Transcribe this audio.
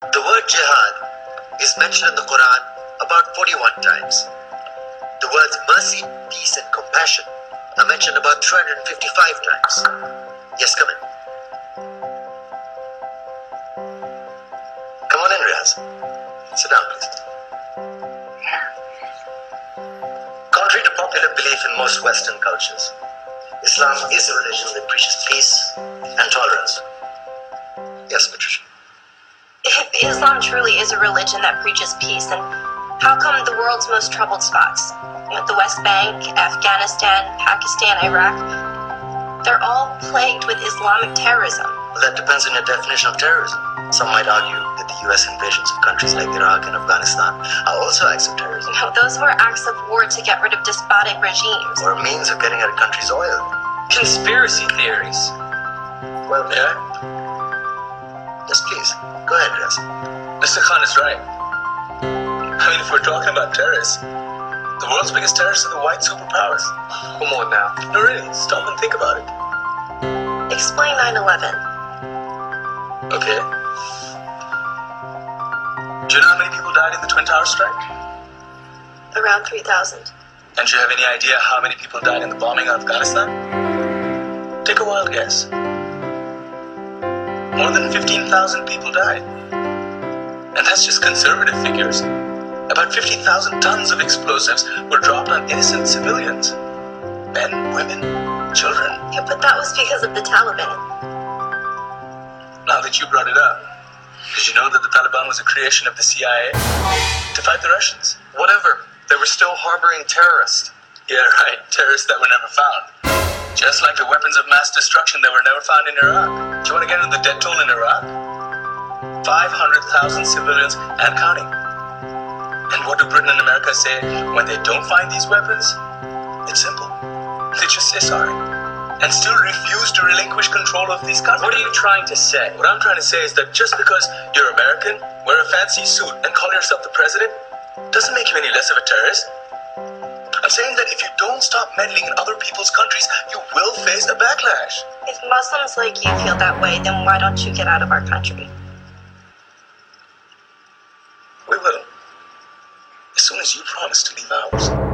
The word jihad is mentioned in the Quran about 41 times. The words mercy, peace, and compassion are mentioned about 355 times. Yes, come in. Come on in, Riaz. Sit down, please. Contrary to popular belief in most Western cultures, Islam is a religion that preaches peace and tolerance. Yes, Patricia. If Islam truly is a religion that preaches peace, and how come the world's most troubled spots, you know, the West Bank, Afghanistan, Pakistan, Iraq, they're all plagued with Islamic terrorism? Well, that depends on your definition of terrorism. Some might argue that the US invasions of countries like Iraq and Afghanistan are also acts of terrorism, You know, those were acts of war to get rid of despotic regimes. or a means of getting at a country's oil. Conspiracy theories. Well, may I? Yes, please. Go ahead, Riaz. Mr. Khan is right. I mean, if we're talking about terrorists, the world's biggest terrorists are the white superpowers. Come on now. No, really, stop and think about it. Explain 9 11. Okay. Do you know how many people died in the Twin Towers strike? Around 3,000. And do you have any idea how many people died in the bombing of Afghanistan? Take a wild guess. More than 15,000 people died. And that's just conservative figures. About 50,000 tons of explosives were dropped on innocent civilians men, women, children. Yeah, but that was because of the Taliban. Now that you brought it up, did you know that the Taliban was a creation of the CIA to fight the Russians? Whatever. They were still harboring terrorists. Yeah, right. Terrorists that were never found. Just like the weapons of mass destruction that were never found in Iraq. Do you want to get into the death toll in Iraq? 500,000 civilians and counting. And what do Britain and America say when they don't find these weapons? It's simple. They just say sorry. And still refuse to relinquish control of these countries. What are you trying to say? What I'm trying to say is that just because you're American, wear a fancy suit, and call yourself the president, doesn't make you any less of a terrorist. I'm saying that if you don't stop meddling in other people's countries, you will face a backlash. If Muslims like you feel that way, then why don't you get out of our country? As you promise to leave ours.